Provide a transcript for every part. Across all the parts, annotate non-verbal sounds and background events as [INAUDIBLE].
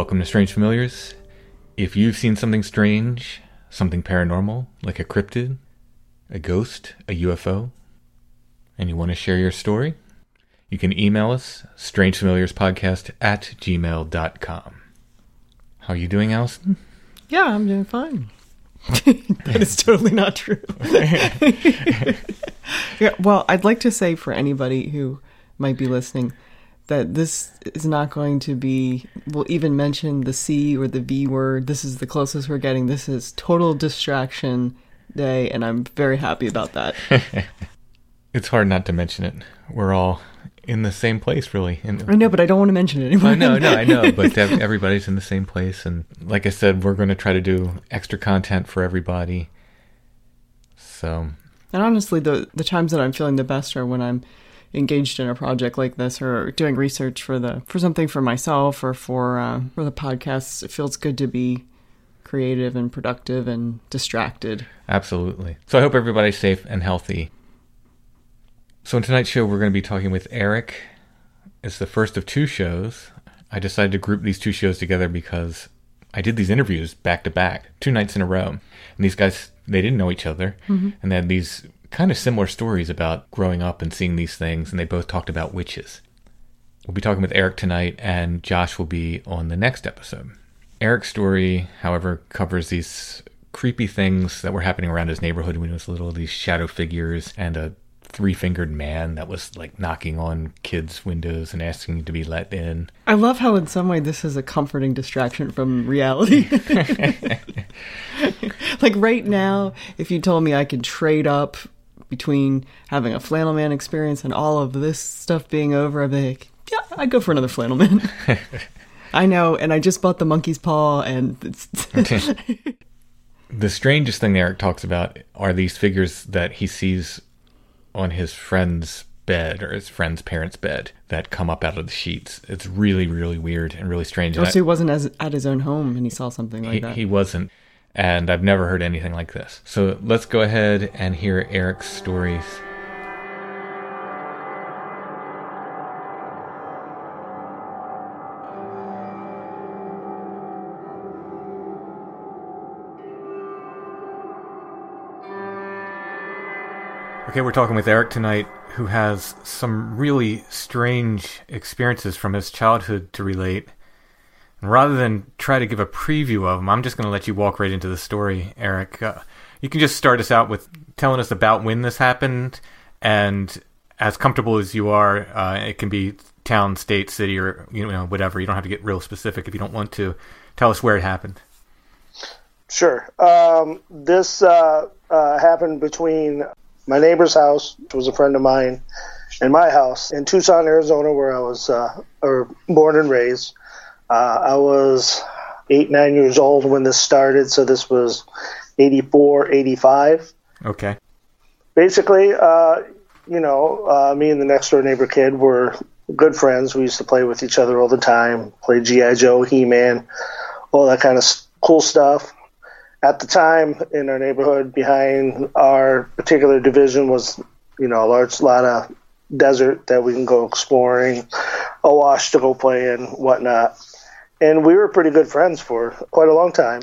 Welcome to Strange Familiars. If you've seen something strange, something paranormal, like a cryptid, a ghost, a UFO, and you want to share your story, you can email us, strangefamiliarspodcast at gmail.com. How are you doing, Allison? Yeah, I'm doing fine. [LAUGHS] that is totally not true. [LAUGHS] yeah, well, I'd like to say for anybody who might be listening that this is not going to be, we'll even mention the C or the V word. This is the closest we're getting. This is total distraction day, and I'm very happy about that. [LAUGHS] It's hard not to mention it. We're all in the same place, really. And I know, but I don't want to mention it anymore. I know, no, I know, [LAUGHS] but everybody's in the same place. And like I said, we're going to try to do extra content for everybody. So, And honestly, the the times that I'm feeling the best are when I'm engaged in a project like this or doing research for the for something for myself or for uh, for the podcasts. It feels good to be creative and productive and distracted. absolutely. So, I hope everybody's safe and healthy. So, in tonight's show, we're going to be talking with Eric. It's the first of two shows. I decided to group these two shows together because I did these interviews back to back, two nights in a row. And these guys, they didn't know each other. And they had these kind of similar stories about growing up and seeing these things. And they both talked about witches. We'll be talking with Eric tonight, and Josh will be on the next episode. Eric's story, however, covers these creepy things that were happening around his neighborhood when he was little these shadow figures and a three fingered man that was like knocking on kids' windows and asking to be let in. I love how, in some way, this is a comforting distraction from reality. [LAUGHS] [LAUGHS] like right now, if you told me I could trade up between having a flannel man experience and all of this stuff being over, I'd be like, yeah, I'd go for another flannel man. [LAUGHS] I know, and I just bought the monkey's paw, and it's [LAUGHS] The strangest thing Eric talks about are these figures that he sees on his friend's bed or his friend's parents' bed that come up out of the sheets. It's really, really weird and really strange. Oh, I- also he wasn't as, at his own home, and he saw something like he, that. he wasn't and I've never heard anything like this. So let's go ahead and hear Eric's stories. Okay, we're talking with Eric tonight, who has some really strange experiences from his childhood to relate. And rather than try to give a preview of them, I'm just going to let you walk right into the story, Eric. Uh, you can just start us out with telling us about when this happened, and as comfortable as you are, uh, it can be town, state, city, or you know whatever. You don't have to get real specific if you don't want to. Tell us where it happened. Sure. Um, this uh, uh, happened between my neighbor's house, which was a friend of mine, and my house in Tucson, Arizona, where I was uh, or born and raised. Uh, I was eight, nine years old when this started, so this was 84, 85. Okay. Basically, uh, you know, uh, me and the next door neighbor kid were good friends. We used to play with each other all the time, play G.I. Joe, He Man, all that kind of cool stuff. At the time in our neighborhood, behind our particular division was, you know, a large lot of desert that we can go exploring, a wash to go play in, whatnot. And we were pretty good friends for quite a long time.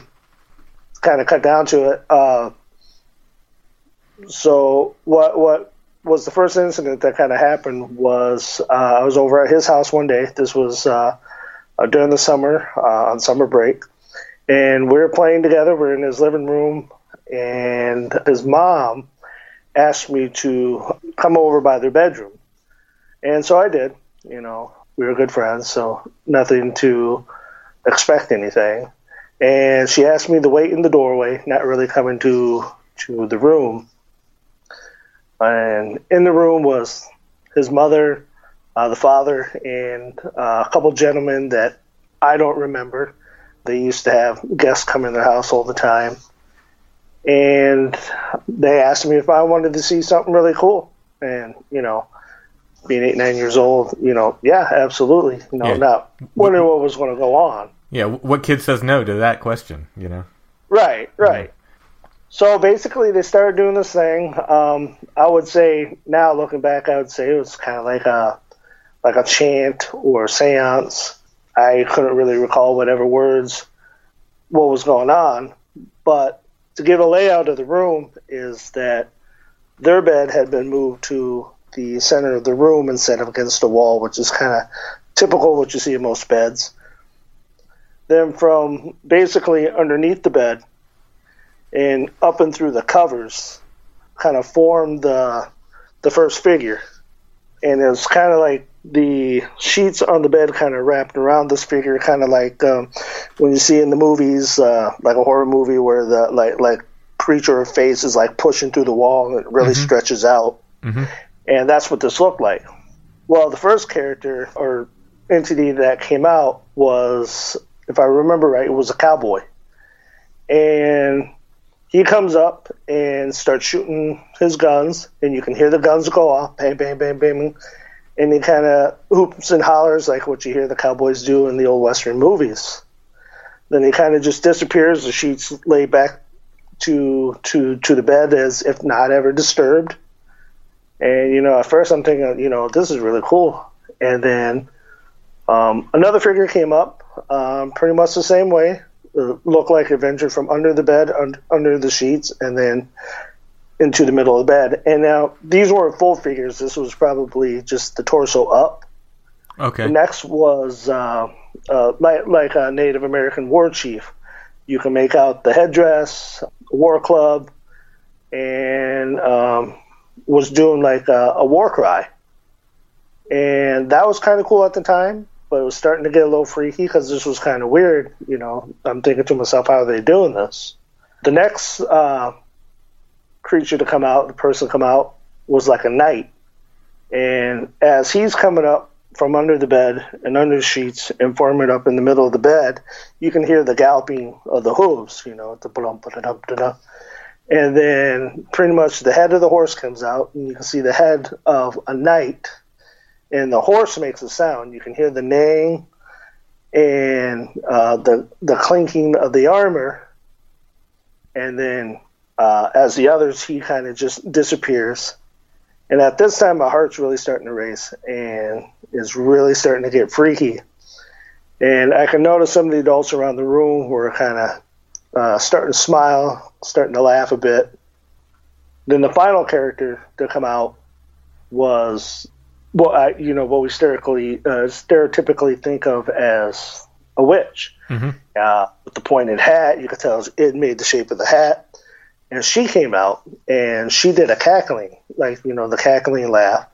Kind of cut down to it. Uh, so what what was the first incident that kind of happened was uh, I was over at his house one day. This was uh, uh during the summer uh, on summer break, and we were playing together. We are in his living room, and his mom asked me to come over by their bedroom, and so I did. You know, we were good friends, so nothing to expect anything. And she asked me to wait in the doorway, not really coming to to the room. And in the room was his mother, uh, the father, and uh, a couple gentlemen that I don't remember. They used to have guests come in their house all the time. And they asked me if I wanted to see something really cool. And, you know, being eight, nine years old, you know, yeah, absolutely. You know, yeah. not wondering what was going to go on. Yeah, what kid says no to that question, you know? Right, right. So basically, they started doing this thing. Um, I would say now, looking back, I would say it was kind of like a like a chant or a séance. I couldn't really recall whatever words, what was going on. But to give a layout of the room is that their bed had been moved to the center of the room instead of against the wall, which is kind of typical what you see in most beds. Then from basically underneath the bed and up and through the covers, kind of formed the the first figure, and it was kind of like the sheets on the bed kind of wrapped around this figure, kind of like um, when you see in the movies, uh, like a horror movie where the like like creature face is like pushing through the wall and it really mm-hmm. stretches out, mm-hmm. and that's what this looked like. Well, the first character or entity that came out was, if I remember right, it was a cowboy, and he comes up and starts shooting his guns, and you can hear the guns go off, bang, bang, bang, bang, and he kind of hoops and hollers like what you hear the cowboys do in the old western movies. Then he kind of just disappears. The sheets lay back to to to the bed as if not ever disturbed. And you know, at first I'm thinking, you know, this is really cool. And then um, another figure came up, um, pretty much the same way look like Avenger from under the bed, un- under the sheets, and then into the middle of the bed. And now these weren't full figures. This was probably just the torso up. Okay. The next was uh, uh, like, like a Native American war chief. You can make out the headdress, war club, and um, was doing like a, a war cry. And that was kind of cool at the time but it was starting to get a little freaky because this was kind of weird. You know, I'm thinking to myself, how are they doing this? The next uh, creature to come out, the person come out, was like a knight. And as he's coming up from under the bed and under the sheets and forming up in the middle of the bed, you can hear the galloping of the hooves, you know, the blump, da da and then pretty much the head of the horse comes out, and you can see the head of a knight and the horse makes a sound. You can hear the neighing and uh, the the clinking of the armor, and then uh, as the others, he kind of just disappears. And at this time, my heart's really starting to race and is really starting to get freaky. And I can notice some of the adults around the room were kind of uh, starting to smile, starting to laugh a bit. Then the final character to come out was well, I, you know, what we stereotypically uh, stereotypically think of as a witch. Mm-hmm. Uh, with the pointed hat, you could tell it made the shape of the hat. And she came out and she did a cackling, like you know, the cackling laugh.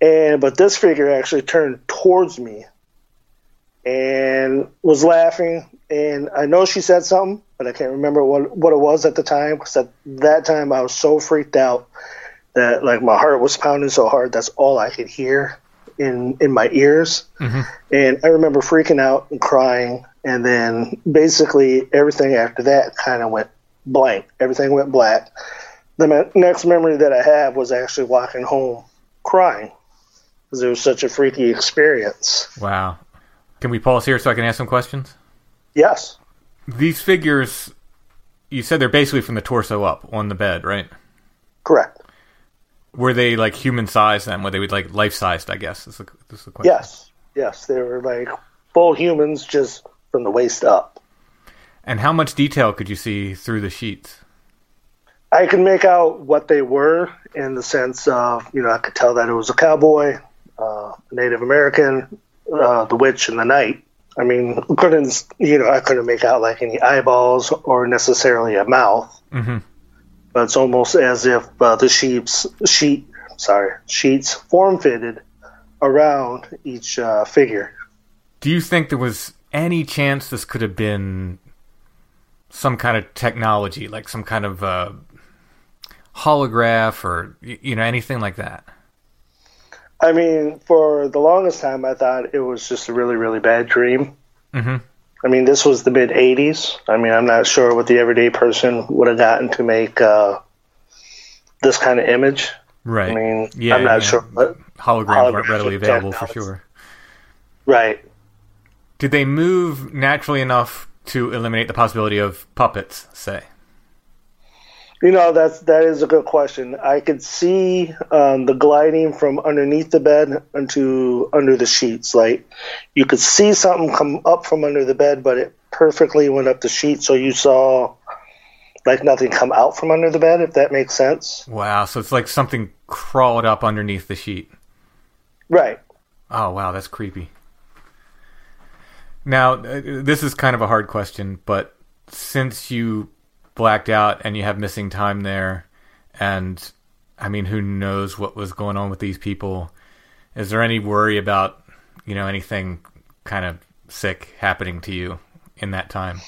And but this figure actually turned towards me and was laughing. And I know she said something, but I can't remember what what it was at the time because at that time I was so freaked out that like my heart was pounding so hard that's all I could hear in in my ears. Mm-hmm. And I remember freaking out and crying. And then basically everything after that kind of went blank. Everything went black. The me- next memory that I have was actually walking home crying because it was such a freaky experience. Wow. Can we pause here so I can ask some questions? Yes. These figures, you said they're basically from the torso up on the bed, right? Correct. Were they like human sized then? Were they like life sized? I guess is the, this is the question. Yes. Yes. They were like full humans just from the waist up. And how much detail could you see through the sheets? I can make out what they were in the sense of, you know, I could tell that it was a cowboy, uh, Native American, uh, the witch, and the knight. I mean, couldn't you know? I couldn't make out like any eyeballs or necessarily a mouth, Mm-hmm. But it's almost as if uh, the sheets sheet, sorry, sheets form fitted around each uh, figure. Do you think there was any chance this could have been some kind of technology, like some kind of uh, holograph or you know anything like that? I mean, for the longest time, I thought it was just a really, really bad dream. Mm-hmm. I mean, this was the mid 80s. I mean, I'm not sure what the everyday person would have gotten to make uh, this kind of image. Right. I mean, Yeah, I'm not yeah. sure. But, Holograms weren't readily available for sure. right. Did they move naturally enough to eliminate the possibility of puppets? Say. You know, that's that is a good question. I could see um, the gliding from underneath the bed into under the sheets. Like you could see something come up from under the bed, but it perfectly went up the sheet, so you saw like nothing come out from under the bed. If that makes sense. Wow. So it's like something crawled up underneath the sheet. Right. Oh wow, that's creepy. Now, uh, this is kind of a hard question, but since you blacked out and you have missing time there, and I mean, who knows what was going on with these people? Is there any worry about you know anything kind of sick happening to you in that time?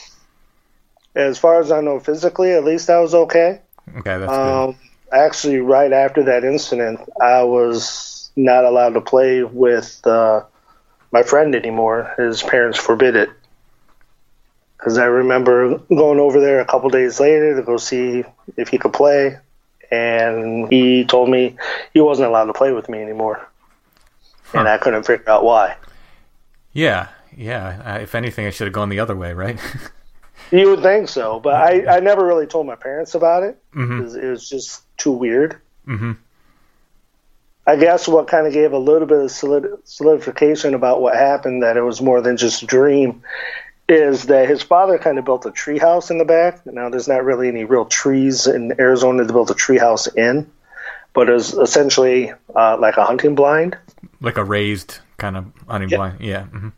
As far as I know, physically, at least I was okay. Okay, that's good. Um, actually, right after that incident, I was not allowed to play with uh, my friend anymore. His parents forbid it. Because I remember going over there a couple days later to go see if he could play, and he told me he wasn't allowed to play with me anymore. And I couldn't figure out why. Yeah, yeah. Uh, if anything, I should have gone the other way, right? [LAUGHS] You would think so, but I, I never really told my parents about it. Mhm. 'cause It was just too weird. mm-hmm. I guess what kind of gave a little bit of solid, solidification about what happened, that it was more than just a dream, is that his father kind of built a tree house in the back. Now, there's not really any real trees in Arizona to build a tree house in, but it was essentially uh, like a hunting blind. Like a raised kind of hunting Yeah. blind. Yeah. hmm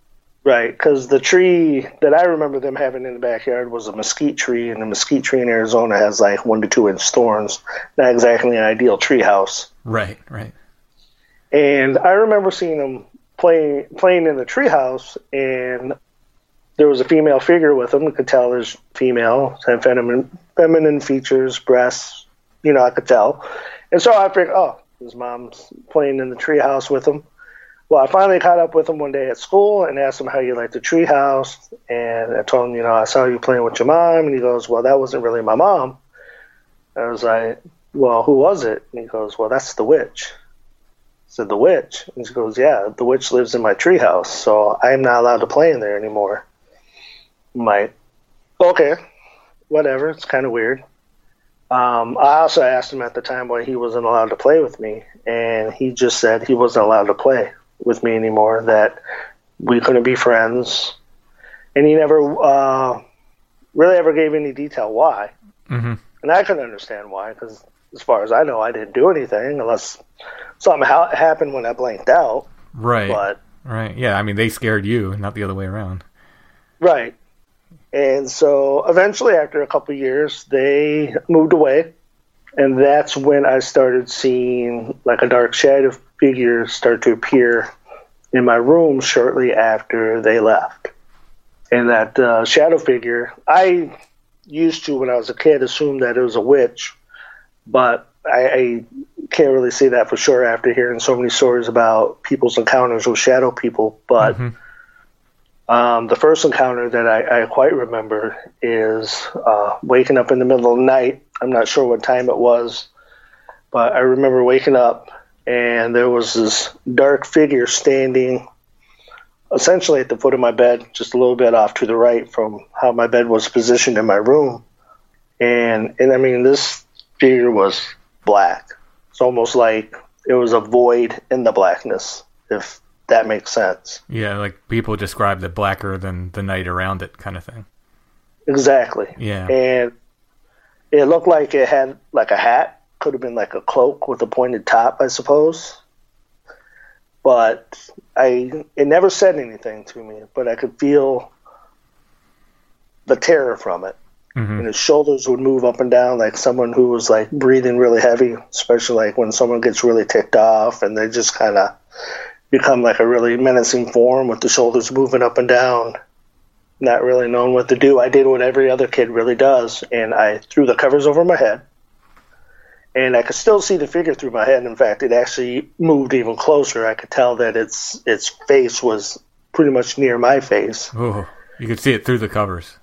Right, because the tree that I remember them having in the backyard was a mesquite tree, and the mesquite tree in Arizona has like one to two inch thorns. Not exactly an ideal tree house. Right. Right. And I remember seeing them playing playing in the treehouse, and there was a female figure with him. I could tell there's female, feminine feminine features, breasts. You know, I could tell. And so I figured, oh, his mom's playing in the treehouse with him. Well, I finally caught up with him one day at school and asked him how you liked the treehouse. And I told him, you know, I saw you playing with your mom. And he goes, well, that wasn't really my mom. I was like, well, who was it? And he goes, well, that's the witch. I said, the witch? And he goes, yeah, the witch lives in my treehouse, so I am not allowed to play in there anymore. I'm like, okay, whatever. It's kind of weird. Um, I also asked him at the time why he wasn't allowed to play with me, and he just said he wasn't allowed to play with me anymore, that we couldn't be friends. And he never uh, really ever gave any detail why. hmm and I couldn't understand why because as far as I know, I didn't do anything unless something ha- happened when I blanked out. Right. But Right. Yeah. I mean, they scared you, not the other way around. Right. And so eventually, after a couple years, they moved away. And that's when I started seeing like a dark shadow figure start to appear in my room shortly after they left. And that uh, shadow figure, I used to, when I was a kid, assume that it was a witch. But I, I can't really say that for sure after hearing so many stories about people's encounters with shadow people. But. Um, the first encounter that I, I quite remember is uh, waking up in the middle of the night. I'm not sure what time it was, but I remember waking up and there was this dark figure standing essentially at the foot of my bed, just a little bit off to the right from how my bed was positioned in my room. And and I mean this figure was black. It's almost like it was a void in the blackness, if that makes sense. Yeah. Like people describe the blacker than the night around it kind of thing. Exactly. Yeah. And it looked like it had like a hat, could have been like a cloak with a pointed top, I suppose. But I it never said anything to me, but I could feel the terror from it. Mhm. And his shoulders would move up and down like someone who was like breathing really heavy, especially like when someone gets really ticked off and they just kind of become like a really menacing form with the shoulders moving up and down not really knowing what to do. I did what every other kid really does, and I threw the covers over my head. And I could still see the figure through my head. In fact, it actually moved even closer. I could tell that its its face was pretty much near my face. Oh, you could see it through the covers.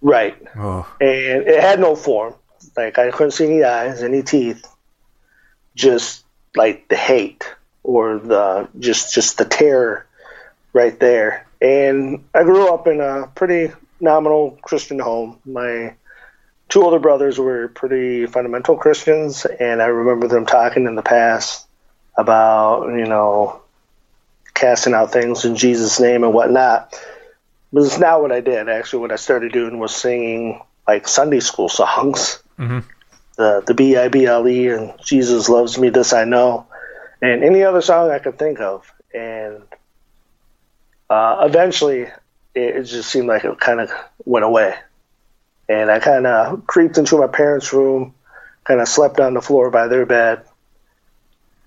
Right. Oh. And it had no form. Like I couldn't see any eyes, any teeth. Just like the hate or the just just the terror right there. And I grew up in a pretty nominal Christian home. My two older brothers were pretty fundamental Christians, and I remember them talking in the past about, you know, casting out things in Jesus' name and whatnot. But it's not what I did. Actually, what I started doing was singing like Sunday school songs. Mhm. The the B I B L E and Jesus loves me, this I know, and any other song I could think of. And uh, eventually, it, it just seemed like it kind of went away. And I kind of creeped into my parents' room, kind of slept on the floor by their bed.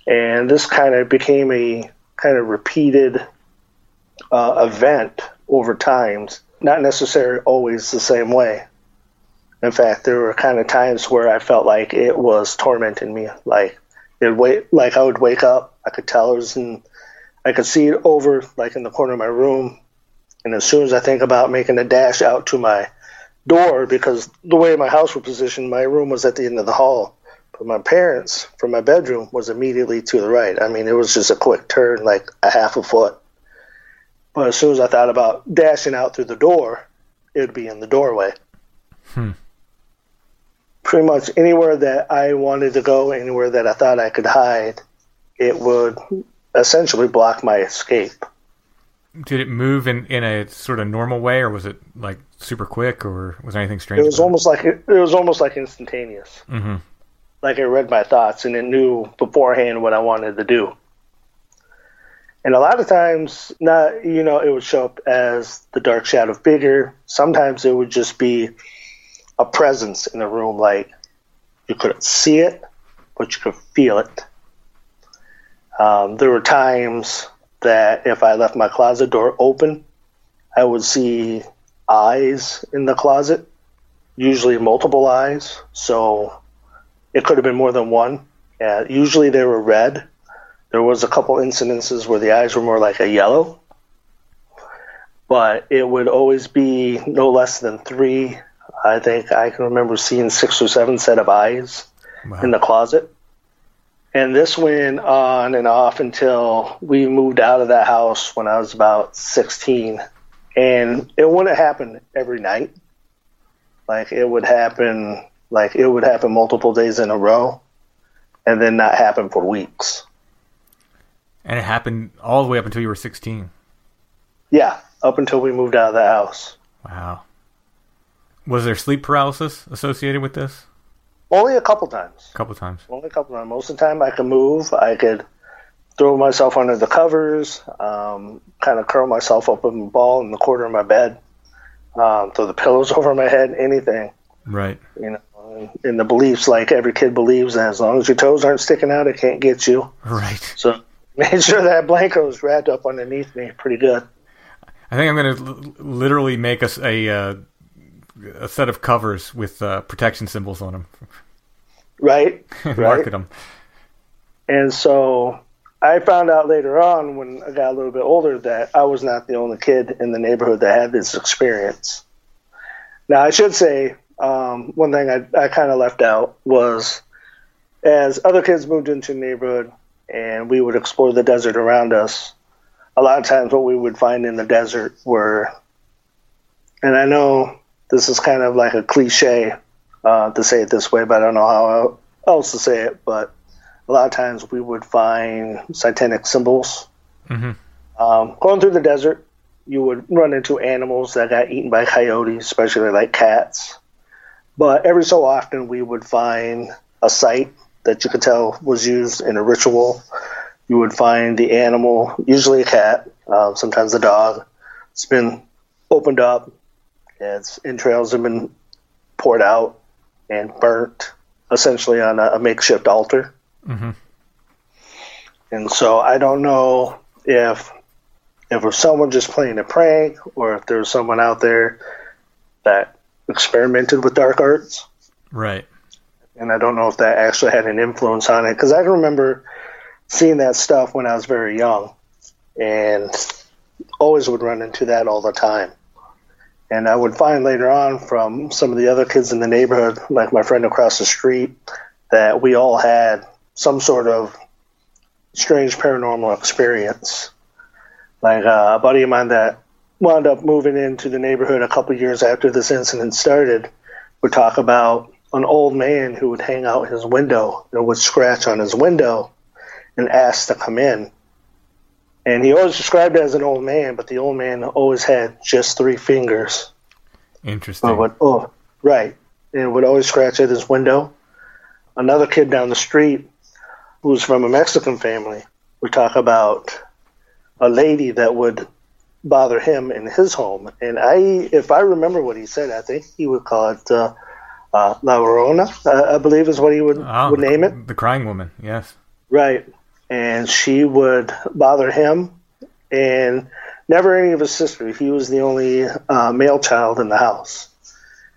And this kind of became a kind of repeated uh, event over times, not necessarily always the same way. In fact, there were kind of times where I felt like it was tormenting me. Like it wait, like I would wake up, I could tell it was in, I could see it over like in the corner of my room, and as soon as I think about making a dash out to my door, because the way my house was positioned, my room was at the end of the hall, but my parents from my bedroom was immediately to the right. I mean, it was just a quick turn, like a half a foot. But as soon as I thought about dashing out through the door, it would be in the doorway. Hmm. Pretty much anywhere that I wanted to go, anywhere that I thought I could hide, it would essentially block my escape. Did it move in, in a sort of normal way, or was it like super quick, or was anything strange? It was almost like it was almost like instantaneous. hmm Like it read my thoughts and it knew beforehand what I wanted to do. And a lot of times, not you know, it would show up as the dark shadow figure. Sometimes it would just be a presence in the room, like you couldn't see it, but you could feel it. Um, there were times that if I left my closet door open, I would see eyes in the closet, usually multiple eyes. So it could have been more than one. Uh, usually they were red. There was a couple incidences where the eyes were more like a yellow, but it would always be no less than three. I think I can remember seeing six or seven set of eyes Wow. in the closet. And this went on and off until we moved out of that house when I was about 16. And it wouldn't happen every night. Like it would happen, like it would happen multiple days in a row and then not happen for weeks. And it happened all the way up until you were 16. Yeah, up until we moved out of the house. Wow. Was there sleep paralysis associated with this? Only a couple times. A couple times. Only a couple times. Most of the time, I could move. I could throw myself under the covers, um, kind of curl myself up in a ball in the corner of my bed, um, throw the pillows [LAUGHS] over my head, anything. Right. You know, in the beliefs like every kid believes that as long as your toes aren't sticking out, it can't get you. Right. So [LAUGHS] made sure that blanket was wrapped up underneath me pretty good. I think I'm going to l- literally make us a, uh, a set of covers with uh, protection symbols on them. Right. Market [LAUGHS] right. them. And so I found out later on when I got a little bit older that I was not the only kid in the neighborhood that had this experience. Now, I should say um, one thing I, I kind of left out was as other kids moved into the neighborhood and we would explore the desert around us, a lot of times what we would find in the desert were, and I know this is kind of like a cliche uh, to say it this way, but I don't know how else to say it, but a lot of times we would find satanic symbols. Mhm. Um, going through the desert, you would run into animals that got eaten by coyotes, especially like cats. But every so often, we would find a site that you could tell was used in a ritual. You would find the animal, usually a cat, uh, sometimes a dog. It's been opened up, its entrails have been poured out and burnt, essentially on a, a makeshift altar. Mhm. And so I don't know if if it was someone just playing a prank or if there was someone out there that experimented with dark arts. Right. And I don't know if that actually had an influence on it because I remember seeing that stuff when I was very young and always would run into that all the time. And I would find later on from some of the other kids in the neighborhood, like my friend across the street, that we all had some sort of strange paranormal experience. Like uh, a buddy of mine that wound up moving into the neighborhood a couple years after this incident started would talk about an old man who would hang out his window and would scratch on his window and ask to come in. And he always described it as an old man, but the old man always had just three fingers. Interesting. But, oh, right. And would always scratch at his window. Another kid down the street who was from a Mexican family would talk about a lady that would bother him in his home. And I, if I remember what he said, I think he would call it uh, uh, La Llorona, uh, I believe is what he would, Ah, would the- name it. The crying woman. Yes. Right. And she would bother him and never any of his sisters. He was the only uh, male child in the house.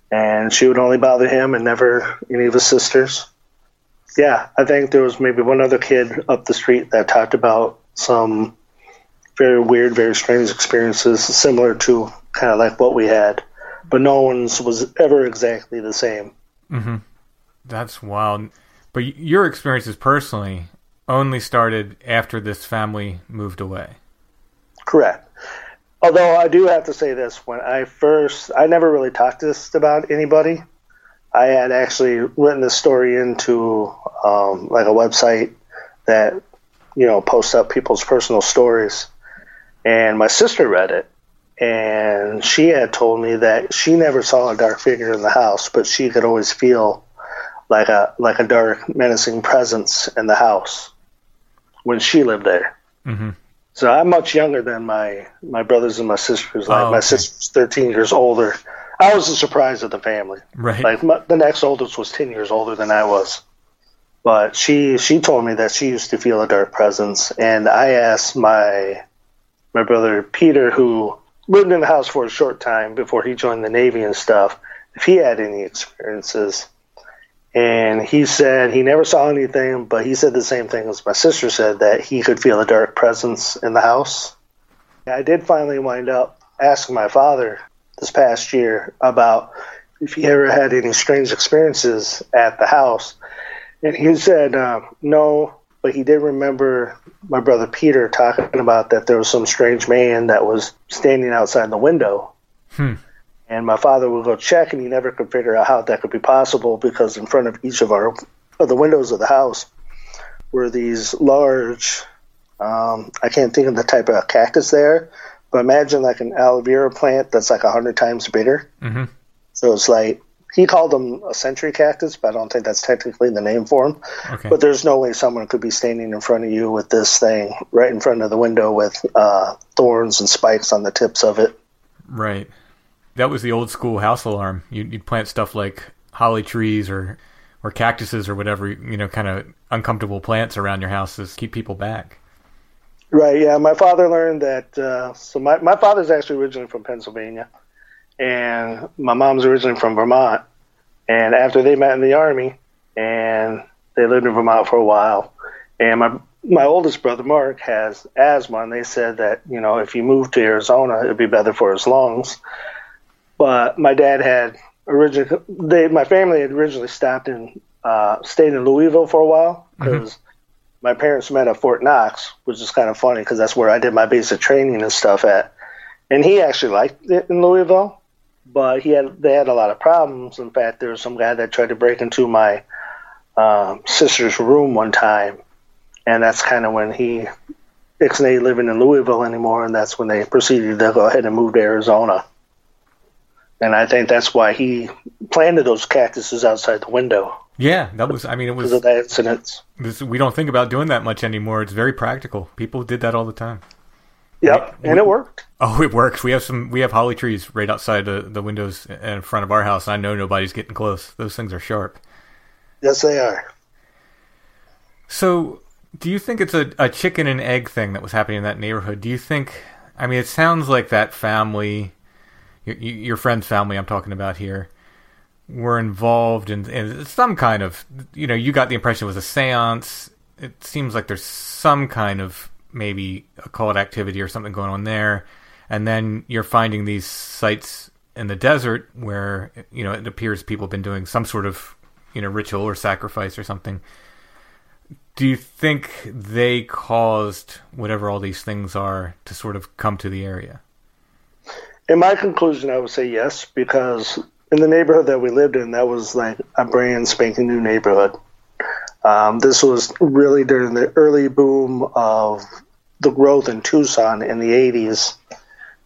And she would only bother him and never any of his sisters. Yeah, I think there was maybe one other kid up the street that talked about some very weird, very strange experiences similar to kind of like what we had. But no one's was ever exactly the same. That's wild. But your experiences personally only started after this family moved away. Correct. Although I do have to say this, when I first, I never really talked this about anybody. I had actually written this story into um, like a website that you know posts up people's personal stories, and my sister read it, and she had told me that she never saw a dark figure in the house, but she could always feel like a like a dark menacing presence in the house when she lived there. hmm So I'm much younger than my my brothers and my sisters. Like Oh, my sister's 13 years older. I was the surprise of the family. Right. Like my, the next oldest was 10 years older than I was. But she she told me that she used to feel a dark presence, and I asked my my brother Peter, who lived in the house for a short time before he joined the Navy and stuff, if he had any experiences. And he said he never saw anything, but he said the same thing as my sister said that he could feel a dark presence in the house. I did finally wind up asking my father this past year about if he ever had any strange experiences at the house. And he said uh, no, but he did remember my brother Peter talking about that there was some strange man that was standing outside the window. Hmm. And my father would go check, and he never could figure out how that could be possible because in front of each of our of the windows of the house were these large. Um, I can't think of the type of cactus there, but imagine like an aloe vera plant that's like a hundred times bigger. Mhm. So it's like he called them a century cactus, but I don't think that's technically the name for them. Okay. But there's no way someone could be standing in front of you with this thing right in front of the window with uh, thorns and spikes on the tips of it. Right. That was the old school house alarm. You'd, you'd plant stuff like holly trees or or cactuses or whatever, you know, kind of uncomfortable plants around your house to keep people back. Right. Yeah. My father learned that. Uh, so my my father's actually originally from Pennsylvania, and my mom's originally from Vermont. And after they met in the army, and they lived in Vermont for a while, and my my oldest brother Mark has asthma, and they said that you know if you moved to Arizona, it'd be better for his lungs. But my dad had originally, they my family had originally stopped in uh, stayed in Louisville for a while because my parents met at Fort Knox, which is kind of funny because that's where I did my basic training and stuff at. And he actually liked it in Louisville, but he had they had a lot of problems. In fact, there was some guy that tried to break into my um, sister's room one time, and that's kind of when he ixnayed living in Louisville anymore, and that's when they proceeded to go ahead and move to Arizona. And I think that's why he planted those cactuses outside the window Yeah, that was. I mean, it because was. of that incident. this- we don't think about doing that much anymore. It's very practical. People did that all the time. Yep, and it worked. Oh, it works. We have some. We have holly trees right outside the, the windows in front of our house. I know nobody's getting close. Those things are sharp. Yes, they are. So, do you think it's a, a chicken and egg thing that was happening in that neighborhood? Do you think? I mean, it sounds like that family, your, your friend's family, I'm talking about here, were involved in, in some kind of. You know, you got the impression it was a séance. It seems like there's some kind of maybe occult activity or something going on there, and then you're finding these sites in the desert where you know it appears people have been doing some sort of you know ritual or sacrifice or something do you think they caused whatever all these things are to sort of come to the area? In my conclusion, I would say yes, because in the neighborhood that we lived in, that was like a brand spanking new neighborhood. Um, this was really during the early boom of the growth in Tucson in the 80s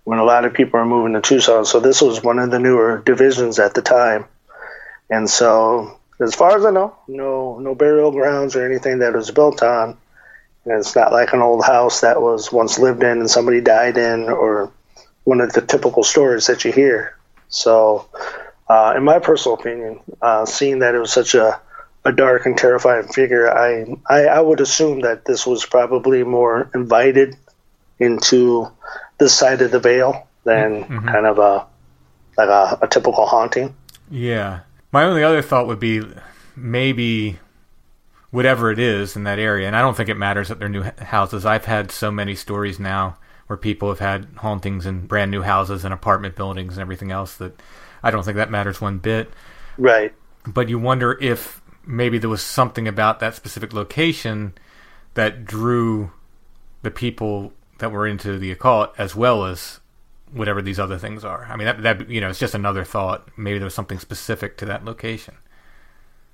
when a lot of people are moving to Tucson. So this was one of the newer divisions at the time. And so, as far as I know, no no burial grounds or anything that was built on. And it's not like an old house that was once lived in and somebody died in, or one of the typical stories that you hear. So, uh, in my personal opinion, uh, seeing that it was such a, a dark and terrifying figure, I, I I would assume that this was probably more invited into this side of the veil than kind of a like a, a typical haunting. Yeah. My only other thought would be maybe whatever it is in that area, and I don't think it matters that they're new houses. I've had so many stories now where people have had hauntings in brand new houses and apartment buildings and everything else that I don't think that matters one bit. Right. but you wonder if maybe there was something about that specific location that drew the people that were into the occult as well as whatever these other things are. I mean, that, that you know, it's just another thought. Maybe there was something specific to that location.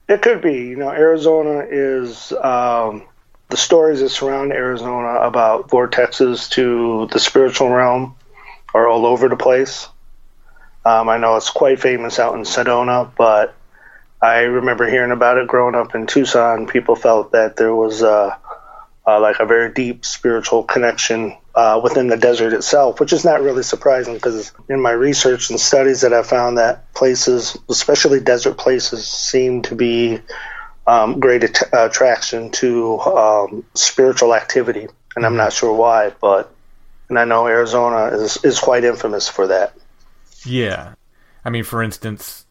It could be. You know, Arizona is um, the stories that surround Arizona about vortexes to the spiritual realm are all over the place. Um, I know it's quite famous out in Sedona, but I remember hearing about it growing up in Tucson. People felt that there was uh, uh, like a very deep spiritual connection uh, within the desert itself, which is not really surprising because in my research and studies that I found that places, especially desert places, seem to be um, great att- attraction to um, spiritual activity, and I'm not sure why, but and I know Arizona is is quite infamous for that. Yeah, I mean, for instance,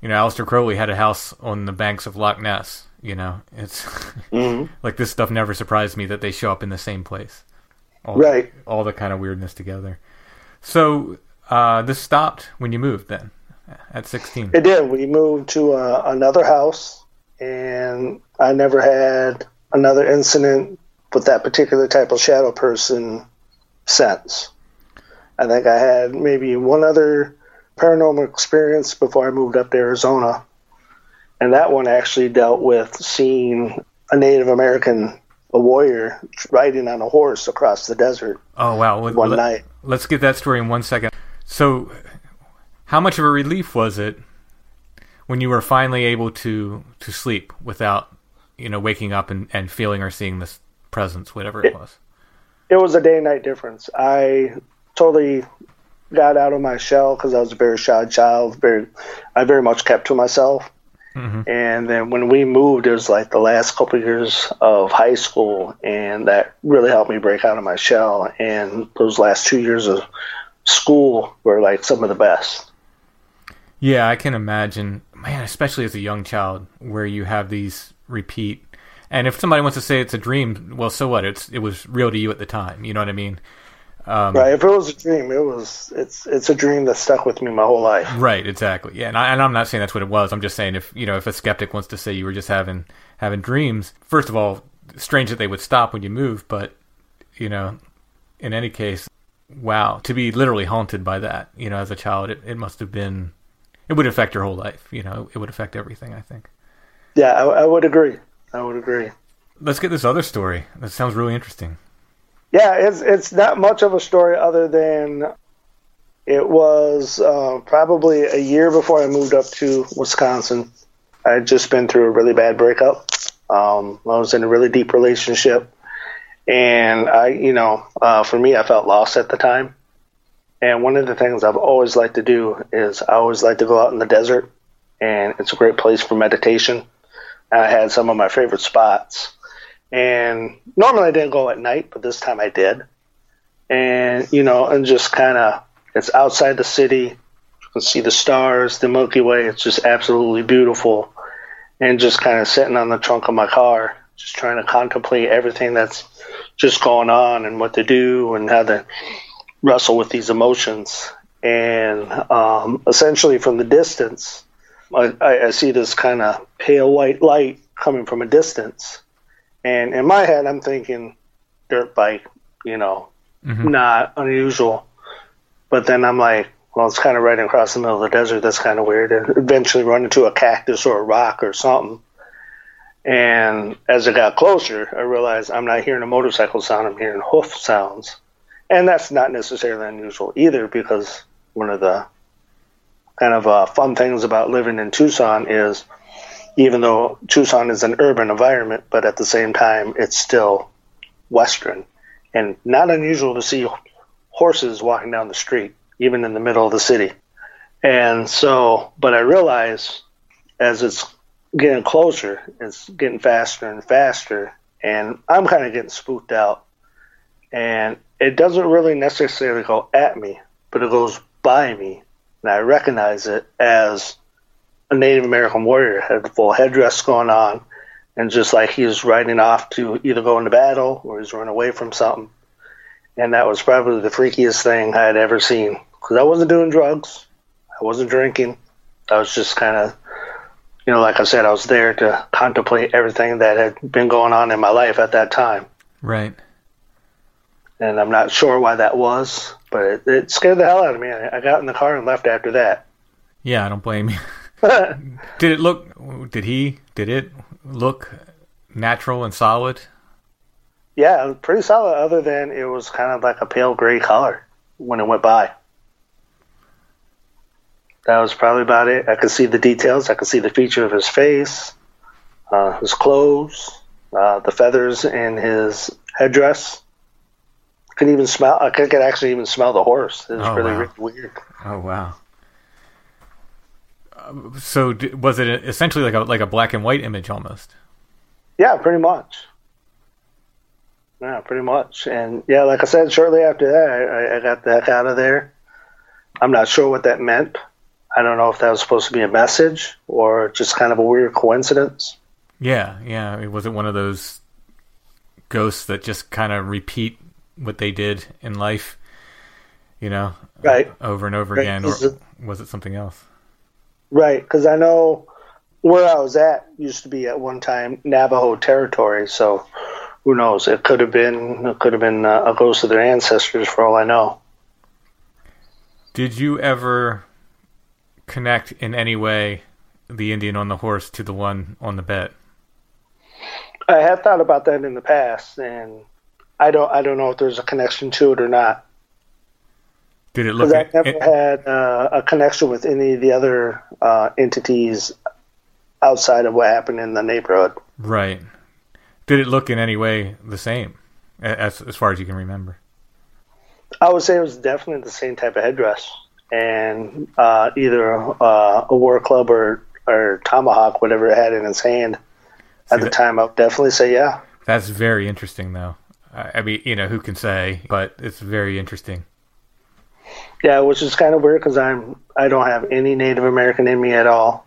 you know, Aleister Crowley had a house on the banks of Loch Ness. You know, it's [LAUGHS] like this stuff never surprised me that they show up in the same place. All, Right. All the kind of weirdness together. So uh, this stopped when you moved then at 16. It did. We moved to uh, another house, and I never had another incident with that particular type of shadow person since. I think I had maybe one other paranormal experience before I moved up to Arizona, and that one actually dealt with seeing a Native American, a warrior, riding on a horse across the desert Oh wow! Let, one let- night. Let's get that story in one second. So, how much of a relief was it when you were finally able to to sleep without you know waking up and, and feeling or seeing this presence, whatever it was. It was a day and night difference. I totally got out of my shell because I was a very shy child. Very, I very much kept to myself. Mm-hmm. And then when we moved, it was like the last couple of years of high school, and that really helped me break out of my shell. And those last two years of school were like some of the best. Yeah, I can imagine, man, especially as a young child, where you have these repeat. And if somebody wants to say it's a dream, well, so what? It's it was real to you at the time. You know what I mean? Um, right. If it was a dream, it was. It's it's a dream that stuck with me my whole life. Right. Exactly. Yeah. And, I, and I'm not saying that's what it was. I'm just saying if you know if a skeptic wants to say you were just having having dreams, first of all, strange that they would stop when you move, but you know, in any case, wow, to be literally haunted by that, you know, as a child, it, it must have been. It would affect your whole life. You know, it would affect everything. I think. Yeah, I, I would agree. I would agree. Let's get this other story. That sounds really interesting. Yeah, it's it's not much of a story other than it was uh, probably a year before I moved up to Wisconsin. I had just been through a really bad breakup. Um, I was in a really deep relationship, and I, you know, uh, for me, I felt lost at the time. And one of the things I've always liked to do is I always like to go out in the desert, and it's a great place for meditation. I had some of my favorite spots. And normally I didn't go at night, but this time I did. And, you know, and just kind of, it's outside the city. You can see the stars, the Milky Way. It's just absolutely beautiful. And just kind of sitting on the trunk of my car, just trying to contemplate everything that's just going on and what to do and how to wrestle with these emotions. And um, essentially, from the distance, I, I see this kind of pale white light coming from a distance and in my head, I'm thinking dirt bike, you know, mm-hmm. not unusual. But then I'm like, well, it's kind of right across the middle of the desert. That's kind of weird. And eventually run into a cactus or a rock or something. And as it got closer, I realized I'm not hearing a motorcycle sound. I'm hearing hoof sounds. And that's not necessarily unusual either because one of the kind of uh, fun things about living in Tucson is – even though Tucson is an urban environment, but at the same time, it's still Western. And not unusual to see horses walking down the street, even in the middle of the city. And so, but I realize as it's getting closer, it's getting faster and faster, and I'm kind of getting spooked out. And it doesn't really necessarily go at me, but it goes by me, and I recognize it as a Native American warrior, had the full headdress going on, and just like he was riding off to either go into battle or he's running away from something. And that was probably the freakiest thing I had ever seen because I wasn't doing drugs, I wasn't drinking, I was just kind of, you know, like I said, I was there to contemplate everything that had been going on in my life at that time. Right. And I'm not sure why that was, but it, it scared the hell out of me. I, I got in the car and left after that. Yeah, I don't blame you. [LAUGHS] did it look? Did he? Did it look natural and solid? Yeah, pretty solid. Other than it was kind of like a pale gray color when it went by. That was probably about it. I could see the details. I could see the feature of his face, uh, his clothes, uh, the feathers in his headdress. I could even smell. I could, actually even smell the horse. It was oh, really, wow. really weird. Oh wow! Um, so was it essentially like a like a black and white image almost? Yeah, pretty much. Yeah, pretty much. And yeah, like I said, shortly after that, I, I got the heck out of there. I'm not sure what that meant. I don't know if that was supposed to be a message or just kind of a weird coincidence. Yeah, yeah. It was it one of those ghosts that just kind of repeat what they did in life, you know, right, over and over right. again, or was it something else? Right, because I know where I was at used to be at one time Navajo territory, so who knows? It could have been it could have been uh, a ghost of their ancestors for all I know. Did you ever connect in any way the Indian on the horse to the one on the bed? I have thought about that in the past, and I don't I don't know if there's a connection to it or not. Did it look? Because I never it- had uh, a connection with any of the other uh, entities outside of what happened in the neighborhood. right. Did it look in any way the same, as as far as you can remember? I would say it was definitely the same type of headdress, and uh, either uh, a war club or or tomahawk, whatever it had in its hand See at the that- time. I would definitely say yeah. That's very interesting, though. I mean, you know, who can say? But it's very interesting. Yeah, which is kind of weird because I'm I don't have any Native American in me at all,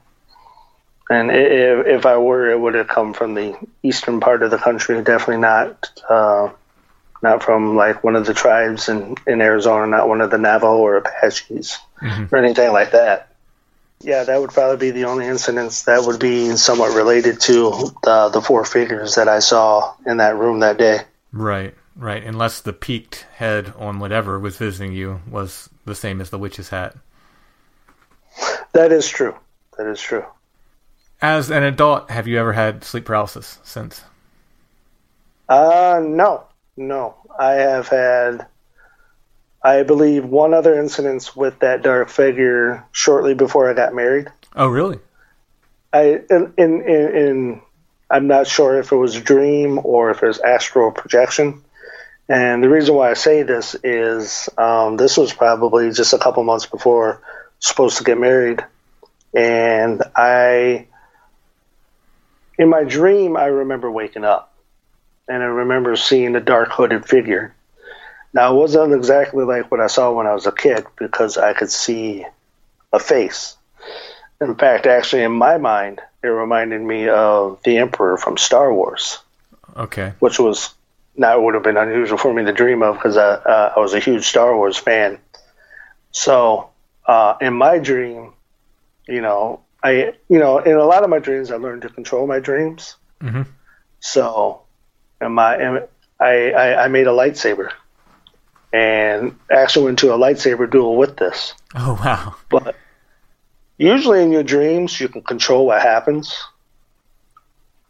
and if, if I were, it would have come from the eastern part of the country. Definitely not uh, not from like one of the tribes in in Arizona, not one of the Navajo or Apaches or anything like that. Yeah, that would probably be the only incidents that would be somewhat related to the the four figures that I saw in that room that day. Right, right. Unless the peaked head on whatever was visiting you was the same as the witch's hat. That is true. That is true. As an adult, have you ever had sleep paralysis since? Uh, no, no. I have had, I believe, one other incident with that dark figure shortly before I got married. Oh, really? I in in, in, in I'm not sure if it was a dream or if it was astral projection. And the reason why I say this is um, this was probably just a couple months before supposed to get married, and I, in my dream, I remember waking up, and I remember seeing a dark hooded figure. Now it wasn't exactly like what I saw when I was a kid because I could see a face. In fact, actually, in my mind, it reminded me of the Emperor from Star Wars, Okay. which was now would have been unusual for me to dream of because I, uh, I was a huge Star Wars fan. So, uh, in my dream, you know, I, you know, in a lot of my dreams, I learned to control my dreams. Mhm. So, in my, I, I, I made a lightsaber, and actually went to a lightsaber duel with this. Oh, wow. But usually in your dreams, you can control what happens.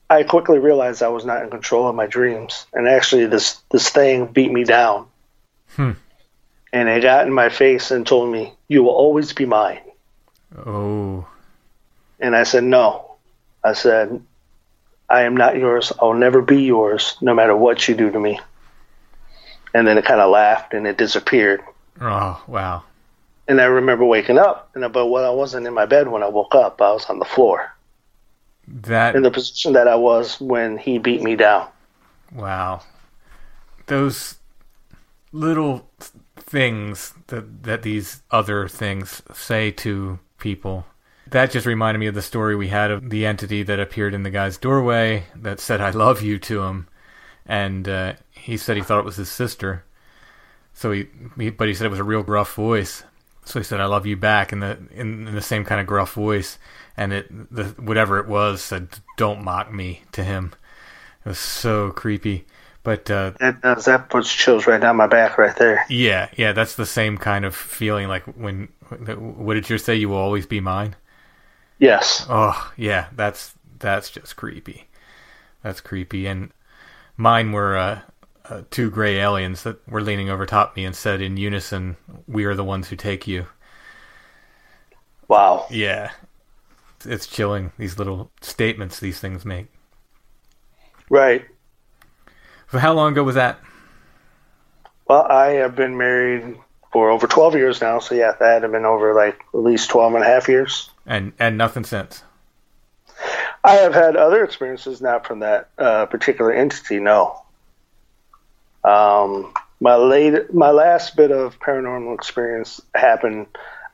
I quickly realized I was not in control of my dreams, and actually, this this thing beat me down. Hmm. And it got in my face and told me, "You will always be mine." Oh, And I said, "No." I said, "I am not yours. I'll never be yours, no matter what you do to me." And then it kind of laughed and it disappeared. oh, wow. And I remember waking up, and but well, I wasn't in my bed when I woke up. I was on the floor. That in the position that I was when he beat me down. Wow. Those little things that that these other things say to people. That just reminded me of the story we had of the entity that appeared in the guy's doorway that said "I love you" to him, and uh, he said he thought it was his sister. So he, he, but he said it was a real gruff voice. So he said "I love you" back in the in, in the same kind of gruff voice, and it the whatever it was said "Don't mock me" to him. It was so creepy. But uh, That does that puts chills right down my back right there. yeah, yeah, that's the same kind of feeling. Like when, what did you say? You will always be mine. Yes. Oh, yeah, that's that's just creepy. That's creepy. And mine were uh, uh, two gray aliens that were leaning over top me and said in unison, "We are the ones who take you." Wow. Yeah, it's chilling. These little statements these things make. Right. So how long ago was that? Well, I have been married for over 12 years now, so yeah, that had been over like at least 12 and a half years. And and nothing since. I have had other experiences, not from that uh, particular entity, no. Um, my late, my last bit of paranormal experience happened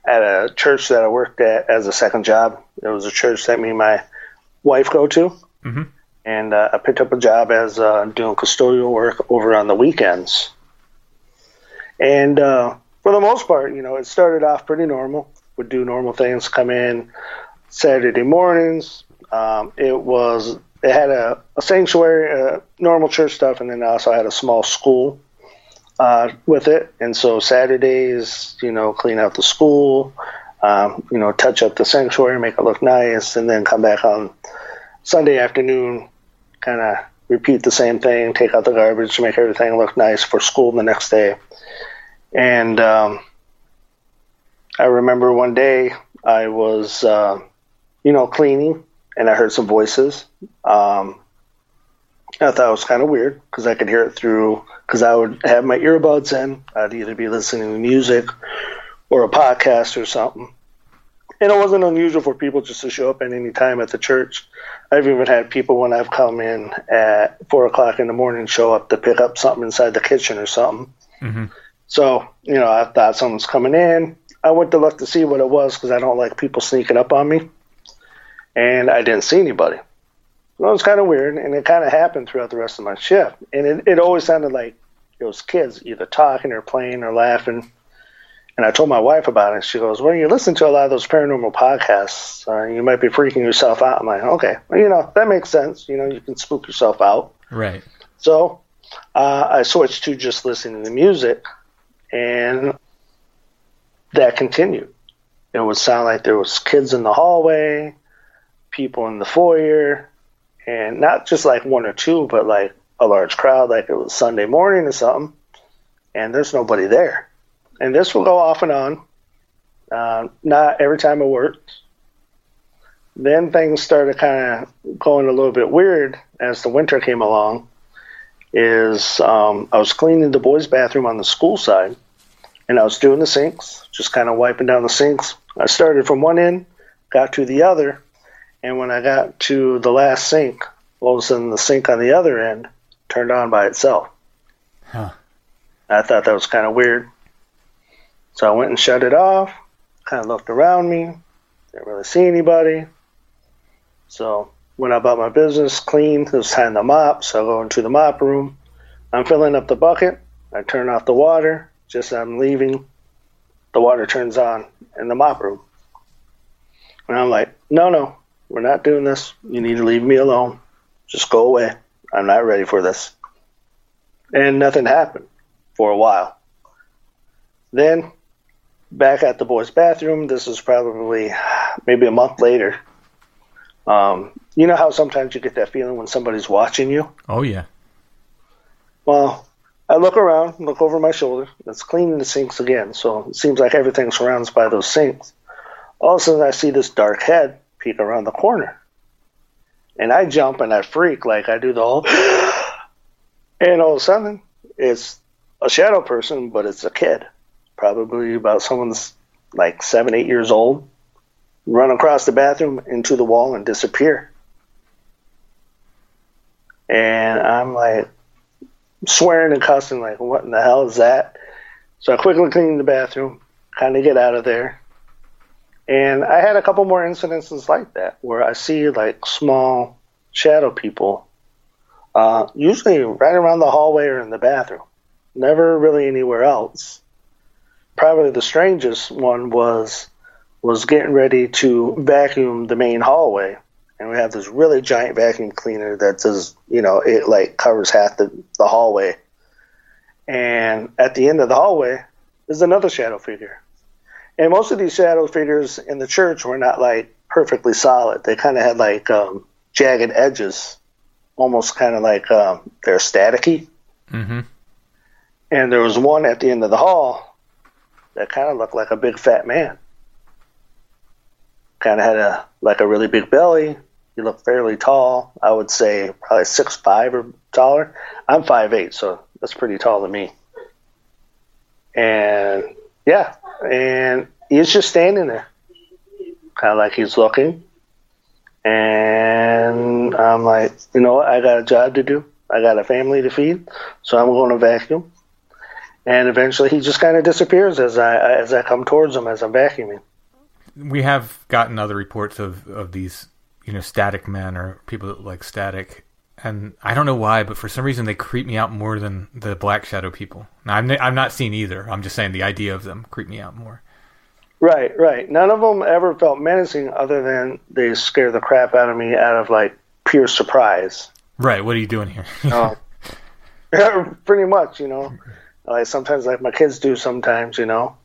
at a church that I worked at as a second job. It was a church that me and my wife go to, Mhm. and uh, I picked up a job as uh, doing custodial work over on the weekends. And uh, for the most part, you know, it started off pretty normal. Would do normal things, come in Saturday mornings. Um, it was it had a, a sanctuary, uh, normal church stuff, and then it also had a small school uh, with it. And so Saturdays, you know, clean out the school, um, you know, touch up the sanctuary, make it look nice, and then come back on Sunday afternoon, kind of repeat the same thing, take out the garbage, to make everything look nice for school the next day. And um, I remember one day I was, uh, you know, cleaning and I heard some voices. Um, I thought it was kind of weird because I could hear it through, because I would have my earbuds in. I'd either be listening to music or a podcast or something. And it wasn't unusual for people just to show up at any time at the church. I've even had people when I've come in at four o'clock in the morning show up to pick up something inside the kitchen or something. Mm-hmm. So, you know, I thought someone's coming in. I went to look to see what it was because I don't like people sneaking up on me. And I didn't see anybody. Well, it was kind of weird, and it kind of happened throughout the rest of my shift. And it, it always sounded like it was kids either talking or playing or laughing. And I told my wife about it. She goes, "Well, you listen to a lot of those paranormal podcasts. Uh, you might be freaking yourself out." I'm like, "Okay, well, you know that makes sense. You know, you can spook yourself out." Right. So uh, I switched to just listening to music, and that continued. It would sound like there was kids in the hallway, people in the foyer, and not just like one or two, but like a large crowd, like it was Sunday morning or something, and there's nobody there. And this will go off and on, uh, not every time it worked. Then things started kind of going a little bit weird as the winter came along. Is um, I was cleaning the boys' bathroom on the school side, and I was doing the sinks, just kind of wiping down the sinks. I started from one end, got to the other, and when I got to the last sink, all of a sudden the sink on the other end turned on by itself. Huh. I thought that was kind of weird. So I went and shut it off, kind of looked around me, didn't really see anybody. So went about my business, cleaned, it was time to mop, so I go into the mop room. I'm filling up the bucket, I turn off the water, just as I'm leaving, the water turns on in the mop room. And I'm like, no, no, we're not doing this. You need to leave me alone. Just go away. I'm not ready for this. And nothing happened for a while. Then, back at the boys' bathroom, this is probably maybe a month later. Um, you know how sometimes you get that feeling when somebody's watching you? Oh yeah. Well, I look around, look over my shoulder. It's cleaning the sinks again, so it seems like everything surrounds by those sinks. All of a sudden, I see this dark head peek around the corner. And I jump and I freak like I do the whole. [GASPS] and all of a sudden, it's a shadow person, but it's a kid. Probably about someone's like seven, eight years old. Run across the bathroom into the wall and disappear. And I'm like swearing and cussing, like, what in the hell is that? So I quickly clean the bathroom, kind of get out of there. And I had a couple more incidences like that where I see like small shadow people, uh, usually right around the hallway or in the bathroom, never really anywhere else. Probably the strangest one was was getting ready to vacuum the main hallway, and we have this really giant vacuum cleaner that does, you know, it like covers half the, the hallway. And at the end of the hallway is another shadow figure and most of these shadow figures in the church were not like perfectly solid. They kind of had like um, jagged edges, almost kind of like um, they're staticky. Mm-hmm. And there was one at the end of the hall that kind of looked like a big fat man. Kind of had a like a really big belly. He looked fairly tall. I would say probably six five or taller. I'm five eight, so that's pretty tall to me. And yeah, and he's just standing there, kind of like he's looking. And I'm like, you know what? I got a job to do. I got a family to feed, so I'm going to vacuum. And eventually, he just kind of disappears as I as I come towards him as I'm vacuuming. We have gotten other reports of of these, you know, static men or people that like static and I don't know why, but for some reason they creep me out more than the Black Shadow people. Now I'm I'm not seen either. I'm just saying the idea of them creep me out more. Right, right. None of them ever felt menacing, other than they scare the crap out of me out of like pure surprise. Right. What are you doing here? uh, [LAUGHS] [LAUGHS] pretty much, you know. Like sometimes, like my kids do. Sometimes, you know,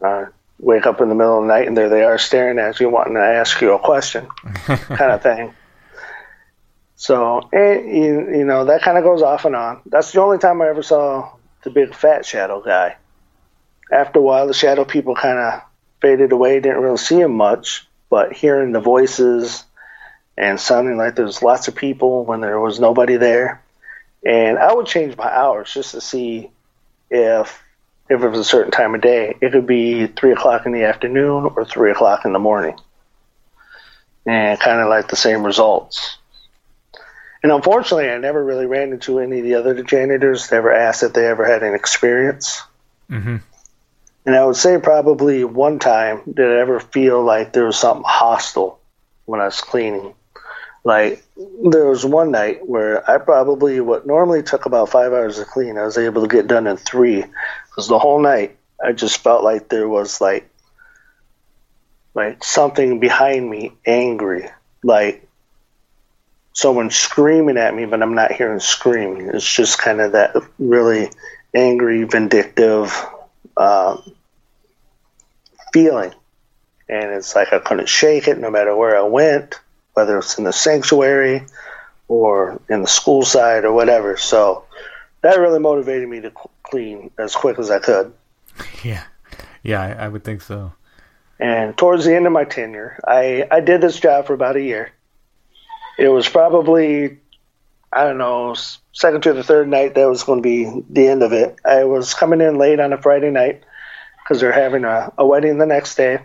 uh, wake up in the middle of the night and there they are staring at you, wanting to ask you a question, [LAUGHS] kind of thing. So, and, you, you know, that kind of goes off and on. That's the only time I ever saw the big fat shadow guy. After a while, the shadow people kind of faded away. Didn't really see him much, but hearing the voices and sounding like there's lots of people when there was nobody there. And I would change my hours just to see if if it was a certain time of day. It could be three o'clock in the afternoon or three o'clock in the morning, and kind of like the same results. And unfortunately, I never really ran into any of the other janitors. Never asked if they ever had an experience. Mm-hmm. And I would say probably one time did I ever feel like there was something hostile when I was cleaning. Like there was one night where I probably what normally took about five hours to clean, I was able to get done in three. Because the whole night I just felt like there was like like something behind me angry. Like someone screaming at me, but I'm not hearing screaming. It's just kind of that really angry, vindictive uh, feeling. And it's like I couldn't shake it no matter where I went, whether it's in the sanctuary or in the school side or whatever. So that really motivated me to clean as quick as I could. Yeah. Yeah, I, I would think so. And towards the end of my tenure, I, I did this job for about a year. It was probably, I don't know, second to the third night that was going to be the end of it. I was coming in late on a Friday night because they're having a, a wedding the next day.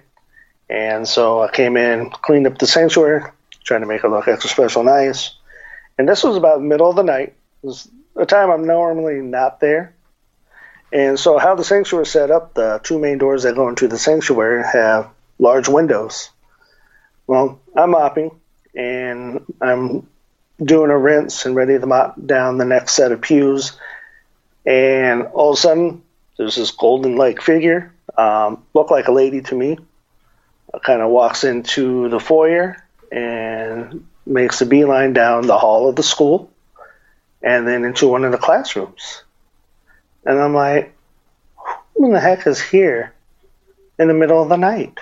And so I came in, cleaned up the sanctuary, trying to make it look extra special nice. And this was about middle of the night. It was a time I'm normally not there. And so how the sanctuary is set up, the two main doors that go into the sanctuary have large windows. Well, I'm mopping and I'm doing a rinse and ready to mop down the next set of pews. And all of a sudden, there's this golden like figure, um, looked like a lady to me, kind of walks into the foyer and makes a beeline down the hall of the school and then into one of the classrooms. And I'm like, who in the heck is here in the middle of the night?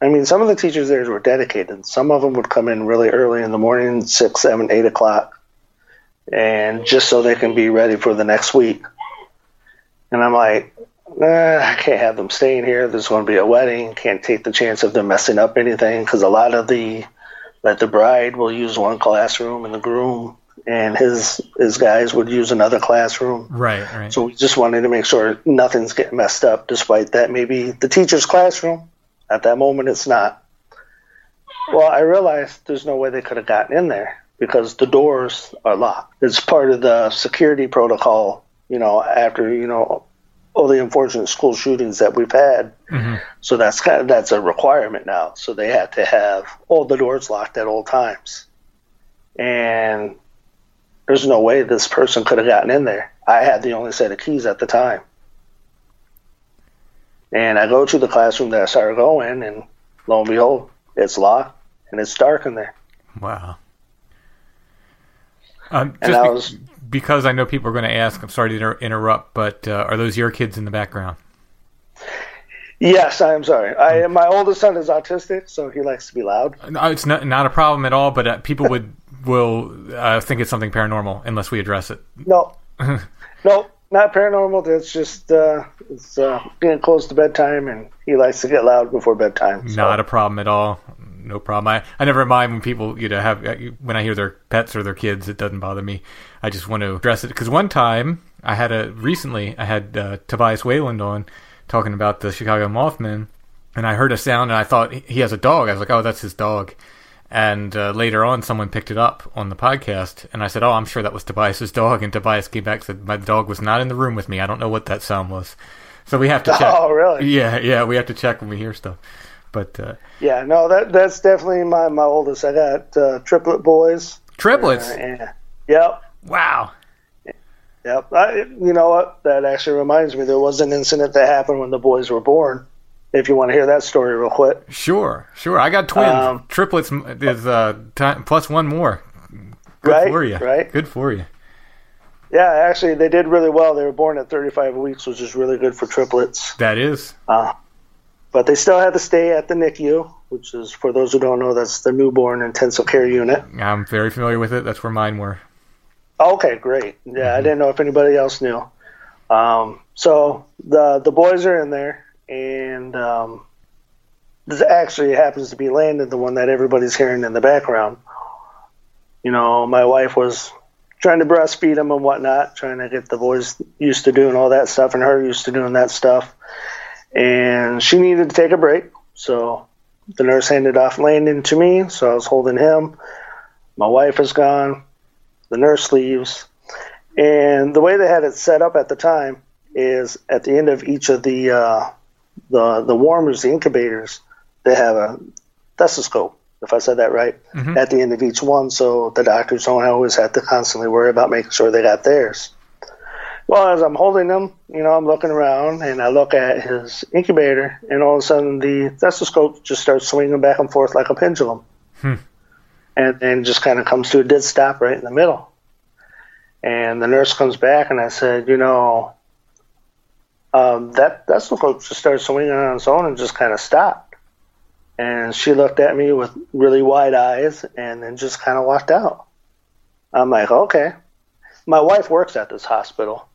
I mean, some of the teachers there were dedicated. Some of them would come in really early in the morning, six, seven, eight o'clock, and just so they can be ready for the next week. And I'm like, I can't have them staying here. There's going to be a wedding. Can't take the chance of them messing up anything because a lot of the that the bride will use one classroom and the groom and his his guys would use another classroom. Right, right. So we just wanted to make sure nothing's getting messed up, despite that maybe the teacher's classroom at that moment, it's not. Well, I realized there's no way they could have gotten in there because the doors are locked. It's part of the security protocol, you know, after, you know, all the unfortunate school shootings that we've had. Mm-hmm. So that's kind of, that's a requirement now. So they had to have all the doors locked at all times. And there's no way this person could have gotten in there. I had the only set of keys at the time. And I go to the classroom that I started going, and lo and behold, it's locked and it's dark in there. Wow. Um, And just I be- was- because I know people are going to ask, I'm sorry to inter- interrupt, but uh, are those your kids in the background? Yes, I am sorry. I my oldest son is autistic, so he likes to be loud. No, it's not not a problem at all. But uh, people would will uh, think it's something paranormal unless we address it. No, [LAUGHS] no, not paranormal. That's just uh, it's uh, getting close to bedtime, and he likes to get loud before bedtime. so- Not a problem at all. No problem. I, I never mind when people you know have uh, when I hear their pets or their kids. It doesn't bother me. I just want to address it because one time I had a recently I had uh, Tobias Wayland on talking about the Chicago Mothman, and I heard a sound and I thought he- he has a dog. I was like, oh, that's his dog. And uh, later on, someone picked it up on the podcast, and I said, "Oh, I'm sure that was Tobias's dog." And Tobias came back and said, "My dog was not in the room with me. I don't know what that sound was." So we have to check. Oh, really? Yeah, yeah, we have to check when we hear stuff. But uh, Yeah, no, that that's definitely my my oldest. I got uh, triplet boys. triplets. Uh, yep, Wow. yep. I, you know what? That actually reminds me. There was an incident that happened when the boys were born. If you want to hear that story real quick. Sure, sure. I got twins. Um, Triplets is uh, plus one more. Good Right, for you. right. Good for you. Yeah, actually, they did really well. They were born at 35 weeks, which is really good for triplets. That is. But they still had to stay at the NICU, which is, for those who don't know, that's the newborn intensive care unit. I'm very familiar with it. That's where mine were. Okay, great. Yeah, I didn't know if anybody else knew. Um, so the the boys are in there, and um, this actually happens to be Landon, the one that everybody's hearing in the background. You know, my wife was trying to breastfeed him and whatnot, trying to get the boys used to doing all that stuff and her used to doing that stuff. And she needed to take a break. So the nurse handed off Landon to me. So I was holding him. My wife is gone. The nurse leaves. And the way they had it set up at the time is at the end of each of the uh, the the warmers, the incubators, they have a stethoscope, if I said that right, Mhm. at the end of each one, so the doctors don't always have to constantly worry about making sure they got theirs. Well, as I'm holding them, you know, I'm looking around and I look at his incubator, and all of a sudden the stethoscope just starts swinging back and forth like a pendulum, Hmm. and then just kind of comes to a dead stop right in the middle. And the nurse comes back, and I said, you know, um, that stethoscope just started swinging on its own and just kind of stopped. And she looked at me with really wide eyes and then just kind of walked out. I'm like, okay. My wife works at this hospital,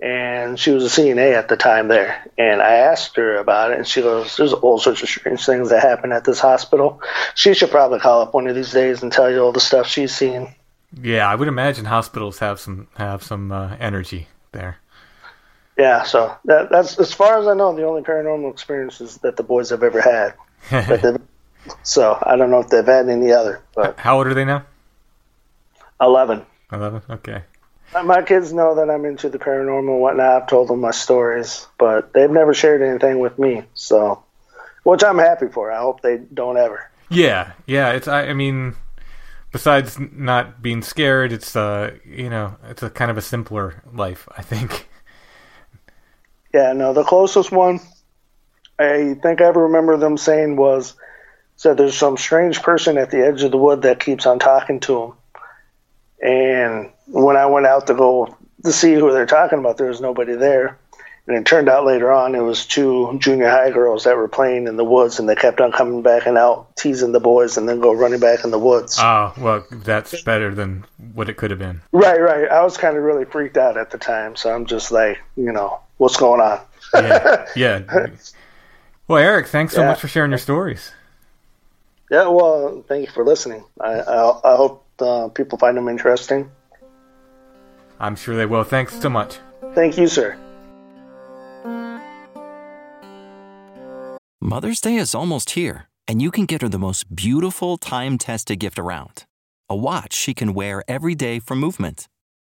and she was a CNA at the time there. And I asked her about it, and she goes, "There's all sorts of strange things that happen at this hospital. She should probably call up one of these days and tell you all the stuff she's seen." Yeah, I would imagine hospitals have some have some uh, energy there. Yeah, so that, that's as far as I know, the only paranormal experiences that the boys have ever had. [LAUGHS] So I don't know if they've had any other, but How old are they now? eleven. Eleven. Okay. My kids know that I'm into the paranormal and whatnot. I've told them my stories, but they've never shared anything with me. So, which I'm happy for. I hope they don't ever. Yeah, yeah. It's I, I mean, besides not being scared, it's uh, you know, it's a kind of a simpler life. I think. Yeah, no, the closest one I think I ever remember them saying was said there's some strange person at the edge of the wood that keeps on talking to him. And when I went out to go to see who they're talking about, there was nobody there. And it turned out later on it was two junior high girls that were playing in the woods, and they kept on coming back and out, teasing the boys, and then go running back in the woods. Oh well, that's better than what it could have been. right, right. I was kind of really freaked out at the time, so I'm just like, you know, what's going on? Yeah, yeah. [LAUGHS] Well, Eric, thanks so Yeah. much for sharing your stories. Yeah, well, thank you for listening. I I, I hope uh, people find them interesting. I'm sure they will. Thanks so much. Thank you, sir. Mother's Day is almost here, and you can get her the most beautiful time tested gift around a watch she can wear every day for Movement.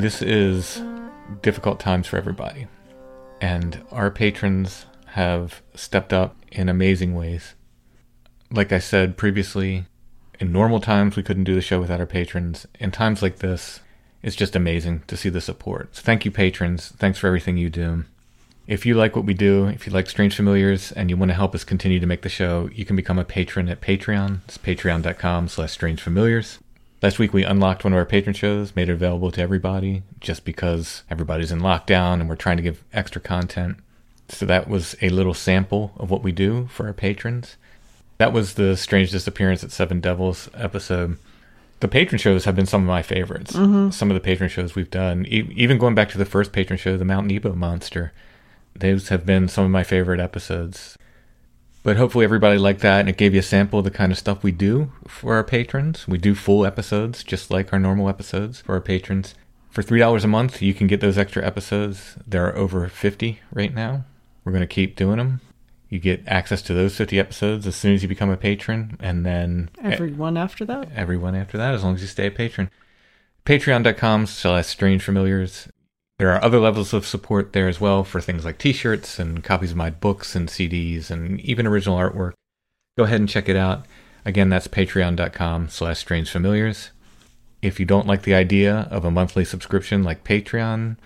This is difficult times for everybody. And our patrons have stepped up in amazing ways. Like I said previously, in normal times we couldn't do the show without our patrons. In times like this, it's just amazing to see the support. So thank you, patrons. Thanks for everything you do. If you like what we do, if you like Strange Familiars, and you want to help us continue to make the show, you can become a patron at Patreon. It's patreon.com slash strangefamiliars. Last week we unlocked one of our patron shows, made it available to everybody, just because everybody's in lockdown and we're trying to give extra content. So that was a little sample of what we do for our patrons. That was the Strange Disappearance at Seven Devils episode. The patron shows have been some of my favorites. Mm-hmm. Some of the patron shows we've done, e- even going back to the first patron show, the Mount Nebo Monster, those have been some of my favorite episodes. But hopefully everybody liked that and it gave you a sample of the kind of stuff we do for our patrons. We do full episodes just like our normal episodes for our patrons. For $3 a month, you can get those extra episodes. There are over 50 right now. We're going to keep doing them. You get access to those 50 episodes as soon as you become a patron, and then Everyone after that? everyone after that, as long as you stay a patron. Patreon.com slash strange familiars. There are other levels of support there as well for things like t shirts and copies of my books and CDs and even original artwork. Go ahead and check it out. Again, that's patreon.com slash strange familiars. If you don't like the idea of a monthly subscription like Patreon,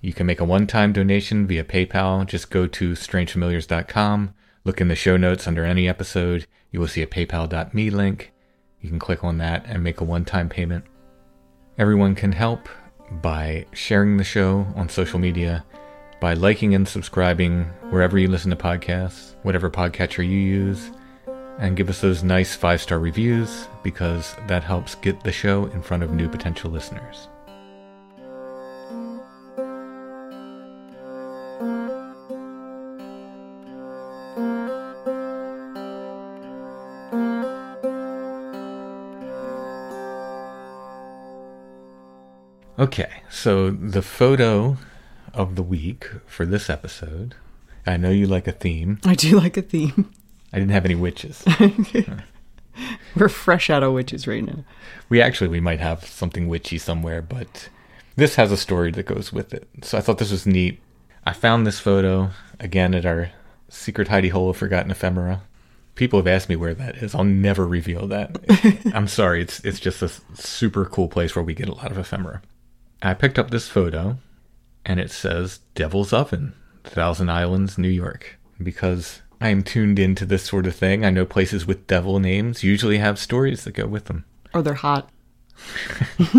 you can make a one time donation via PayPal. Just go to strangefamiliars.com, look in the show notes under any episode. You will see a paypal.me link. You can click on that and make a one time payment. Everyone can help by sharing the show on social media, by liking and subscribing wherever you listen to podcasts, whatever podcatcher you use, and give us those nice five star reviews because that helps get the show in front of new potential listeners. Okay, so the photo of the week for this episode. I know you like a theme. I do like a theme. I didn't have any witches. [LAUGHS] We're fresh out of witches right now. we actually we might have something witchy somewhere, but this has a story that goes with it. So I thought this was neat. I found this photo again at our secret hidey hole of forgotten ephemera. People have asked me where that is. I'll never reveal that. [LAUGHS] I'm sorry. It's it's just a super cool place where we get a lot of ephemera. I picked up this photo, and it says Devil's Oven, Thousand Islands, New York, because I am tuned into this sort of thing. I know places with devil names usually have stories that go with them. Or they're hot. [LAUGHS]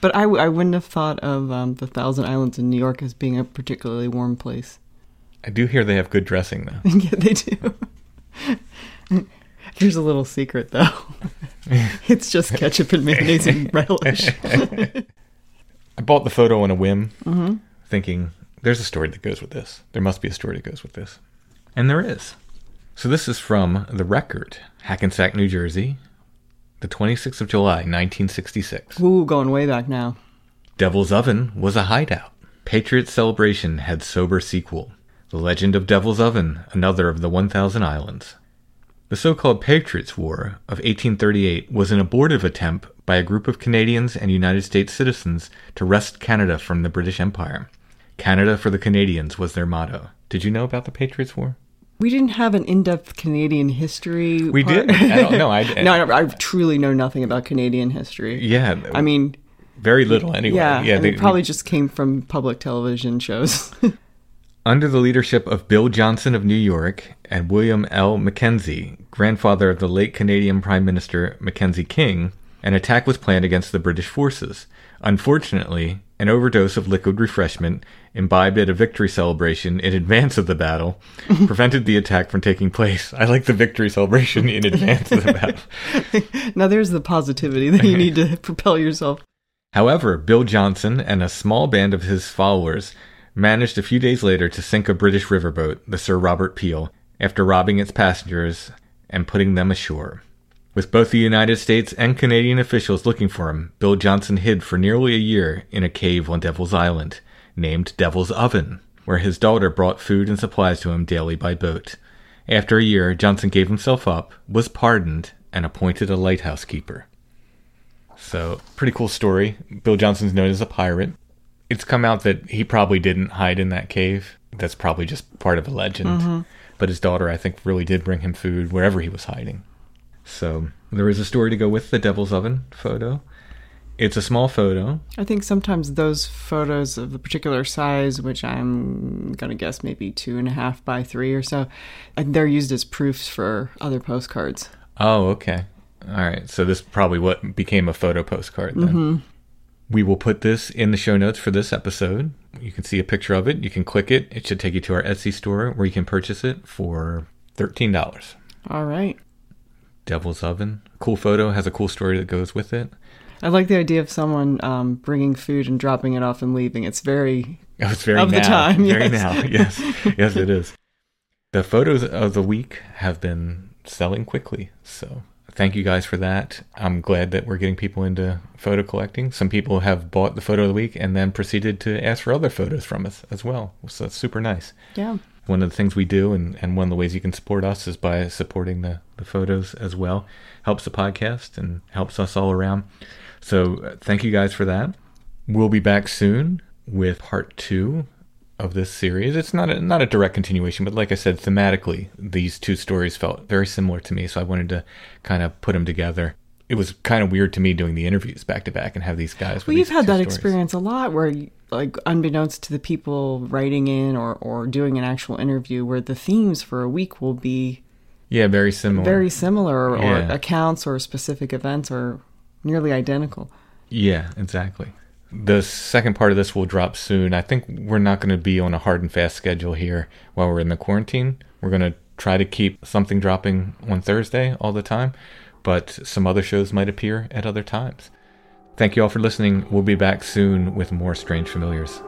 but I, w- I wouldn't have thought of um, the Thousand Islands in New York as being a particularly warm place. I do hear they have good dressing though. [LAUGHS] yeah, they do. [LAUGHS] Here's a little secret, though. it's just ketchup and mayonnaise and relish. I bought the photo on a whim, mm-hmm. thinking there's a story that goes with this. There must be a story that goes with this. And there is. So this is from The Record, Hackensack, New Jersey, the 26th of July, 1966. Ooh, going way back now. Devil's Oven was a hideout. Patriot Celebration had sober sequel. The Legend of Devil's Oven, another of the 1000 Islands. The so-called Patriots' War of 1838 was an abortive attempt by a group of Canadians and United States citizens to wrest Canada from the British Empire. Canada for the Canadians was their motto. Did you know about the Patriots' War? We didn't have an in-depth Canadian history. We part. did. I don't know. I, [LAUGHS] no, I, I truly know nothing about Canadian history. Yeah. I mean, very little anyway. yeah, yeah they- it probably just came from public television shows. [LAUGHS] Under the leadership of Bill Johnson of New York and William L. Mackenzie, grandfather of the late Canadian Prime Minister Mackenzie King, an attack was planned against the British forces. Unfortunately, an overdose of liquid refreshment imbibed at a victory celebration in advance of the battle [LAUGHS] prevented the attack from taking place. I like the victory celebration in advance of the [LAUGHS] battle. now there's the positivity that you need to [LAUGHS] propel yourself. However, Bill Johnson and a small band of his followers managed a few days later to sink a British riverboat, the Sir Robert Peel, after robbing its passengers and putting them ashore. With both the United States and Canadian officials looking for him, Bill Johnson hid for nearly a year in a cave on Devil's Island, named Devil's Oven, where his daughter brought food and supplies to him daily by boat. After a year, Johnson gave himself up, was pardoned, and appointed a lighthouse keeper. So, pretty cool story. Bill Johnson's known as a pirate. It's come out that he probably didn't hide in that cave. That's probably just part of a legend. Mm-hmm. But his daughter, I think, really did bring him food wherever he was hiding. So, there is a story to go with the Devil's Oven photo. It's a small photo. I think sometimes those photos of a particular size, which I'm gonna guess maybe two and a half by three or so, they're used as proofs for other postcards. Oh, okay. All right. So, this probably what became a photo postcard then. Mm-hmm. We will put this in the show notes for this episode. You can see a picture of it. You can click it. It should take you to our Etsy store where you can purchase it for $13. All right. Devil's Oven. Cool photo, has a cool story that goes with it. I like the idea of someone um, bringing food and dropping it off and leaving. It's very [LAUGHS] Oh, it's very Of the now. time, very yes. now. [LAUGHS] Yes, yes, it is. The photos of the week have been selling quickly, so thank you guys for that. I'm glad that we're getting people into photo collecting. Some people have bought the photo of the week and then proceeded to ask for other photos from us as well. So that's super nice. Yeah. One of the things we do, and, and one of the ways you can support us is by supporting the, the photos as well. Helps the podcast and helps us all around. So uh, thank you guys for that. We'll be back soon with part two of this series. It's not a, not a direct continuation, but like I said, thematically, these two stories felt very similar to me, so I wanted to kind of put them together. It was kind of weird to me doing the interviews back to back and have these guys. Well, you've had that stories. experience a lot where, like, unbeknownst to the people writing in or, or doing an actual interview, where the themes for a week will be yeah, very similar, very similar, or, yeah. or accounts or specific events are nearly identical. Yeah, exactly. The second part of this will drop soon. I think we're not going to be on a hard and fast schedule here while we're in the quarantine. We're going to try to keep something dropping on Thursday all the time, but some other shows might appear at other times. Thank you all for listening. We'll be back soon with more Strange Familiars.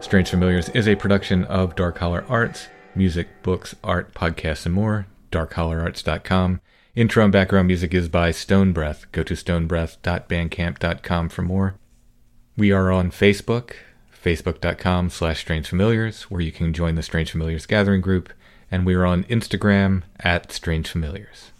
Strange Familiars is a production of Dark Holler Arts music, books, art, podcasts, and more. DarkHollerArts.com. Intro and background music is by Stone Breath. Go to stonebreath.bandcamp.com for more. We are on Facebook, facebook.com slash Strange Familiars, where you can join the Strange Familiars gathering group, and we are on Instagram at Strange Familiars.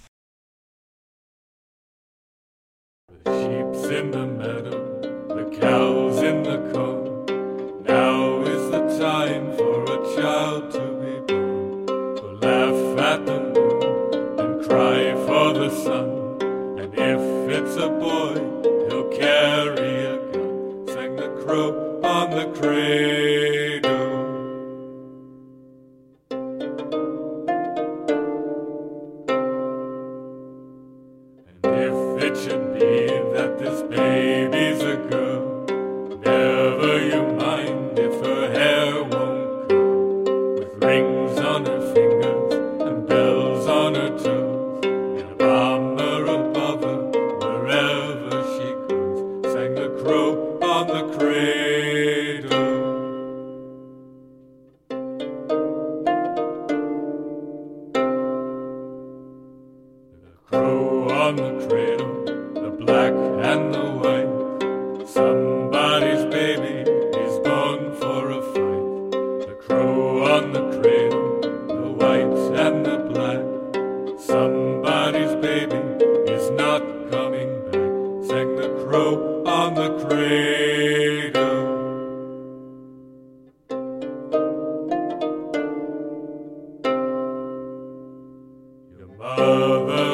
Father.